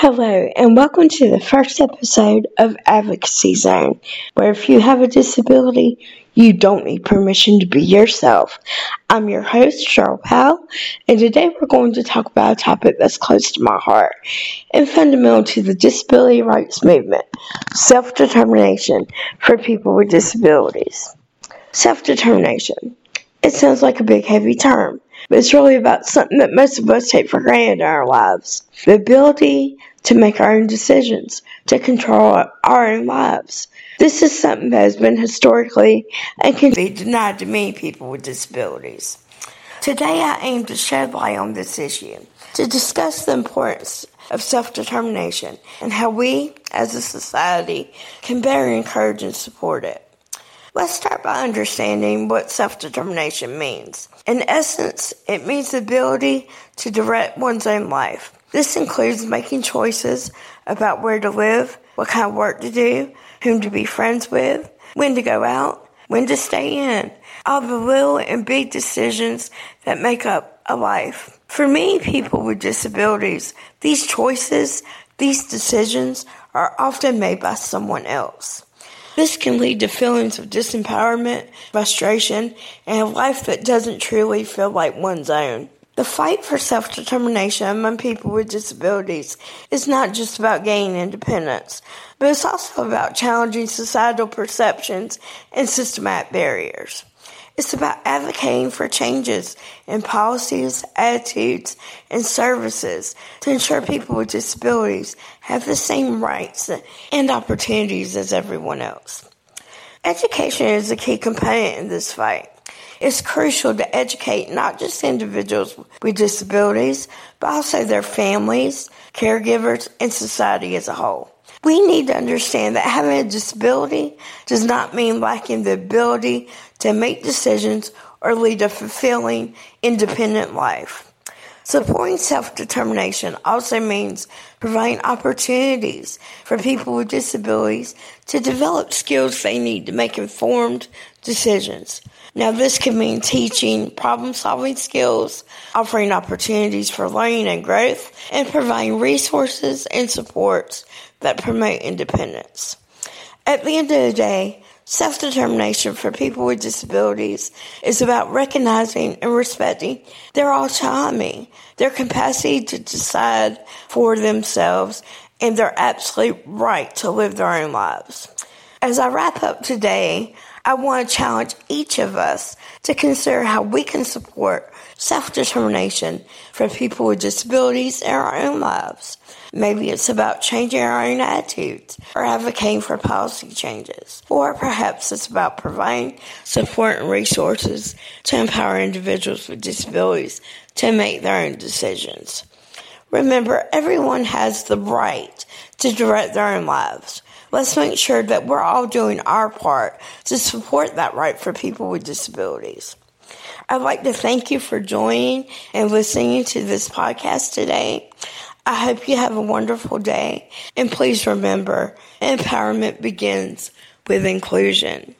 Hello, and welcome to the first episode of Advocacy Zone, where if you have a disability, you don't need permission to be yourself. I'm your host, Cheryl Powell, and today we're going to talk about a topic that's close to my heart and fundamental to the disability rights movement self determination for people with disabilities. Self determination. It sounds like a big, heavy term, but it's really about something that most of us take for granted in our lives the ability to make our own decisions, to control our own lives. This is something that has been historically and can be denied to many people with disabilities. Today, I aim to shed light on this issue, to discuss the importance of self determination and how we, as a society, can better encourage and support it. Let's start by understanding what self determination means. In essence, it means the ability to direct one's own life. This includes making choices about where to live, what kind of work to do, whom to be friends with, when to go out, when to stay in, all the little and big decisions that make up a life. For many people with disabilities, these choices, these decisions are often made by someone else. This can lead to feelings of disempowerment, frustration, and a life that doesn't truly feel like one's own. The fight for self determination among people with disabilities is not just about gaining independence, but it's also about challenging societal perceptions and systematic barriers. It's about advocating for changes in policies, attitudes, and services to ensure people with disabilities have the same rights and opportunities as everyone else. Education is a key component in this fight. It's crucial to educate not just individuals with disabilities, but also their families, caregivers, and society as a whole. We need to understand that having a disability does not mean lacking the ability to make decisions or lead a fulfilling, independent life. Supporting self determination also means providing opportunities for people with disabilities to develop skills they need to make informed decisions. Now, this can mean teaching problem solving skills, offering opportunities for learning and growth, and providing resources and supports that promote independence. At the end of the day, self determination for people with disabilities is about recognizing and respecting their autonomy, their capacity to decide for themselves, and their absolute right to live their own lives. As I wrap up today, I want to challenge each of us to consider how we can support self determination for people with disabilities in our own lives. Maybe it's about changing our own attitudes or advocating for policy changes. Or perhaps it's about providing support and resources to empower individuals with disabilities to make their own decisions. Remember, everyone has the right to direct their own lives. Let's make sure that we're all doing our part to support that right for people with disabilities. I'd like to thank you for joining and listening to this podcast today. I hope you have a wonderful day. And please remember, empowerment begins with inclusion.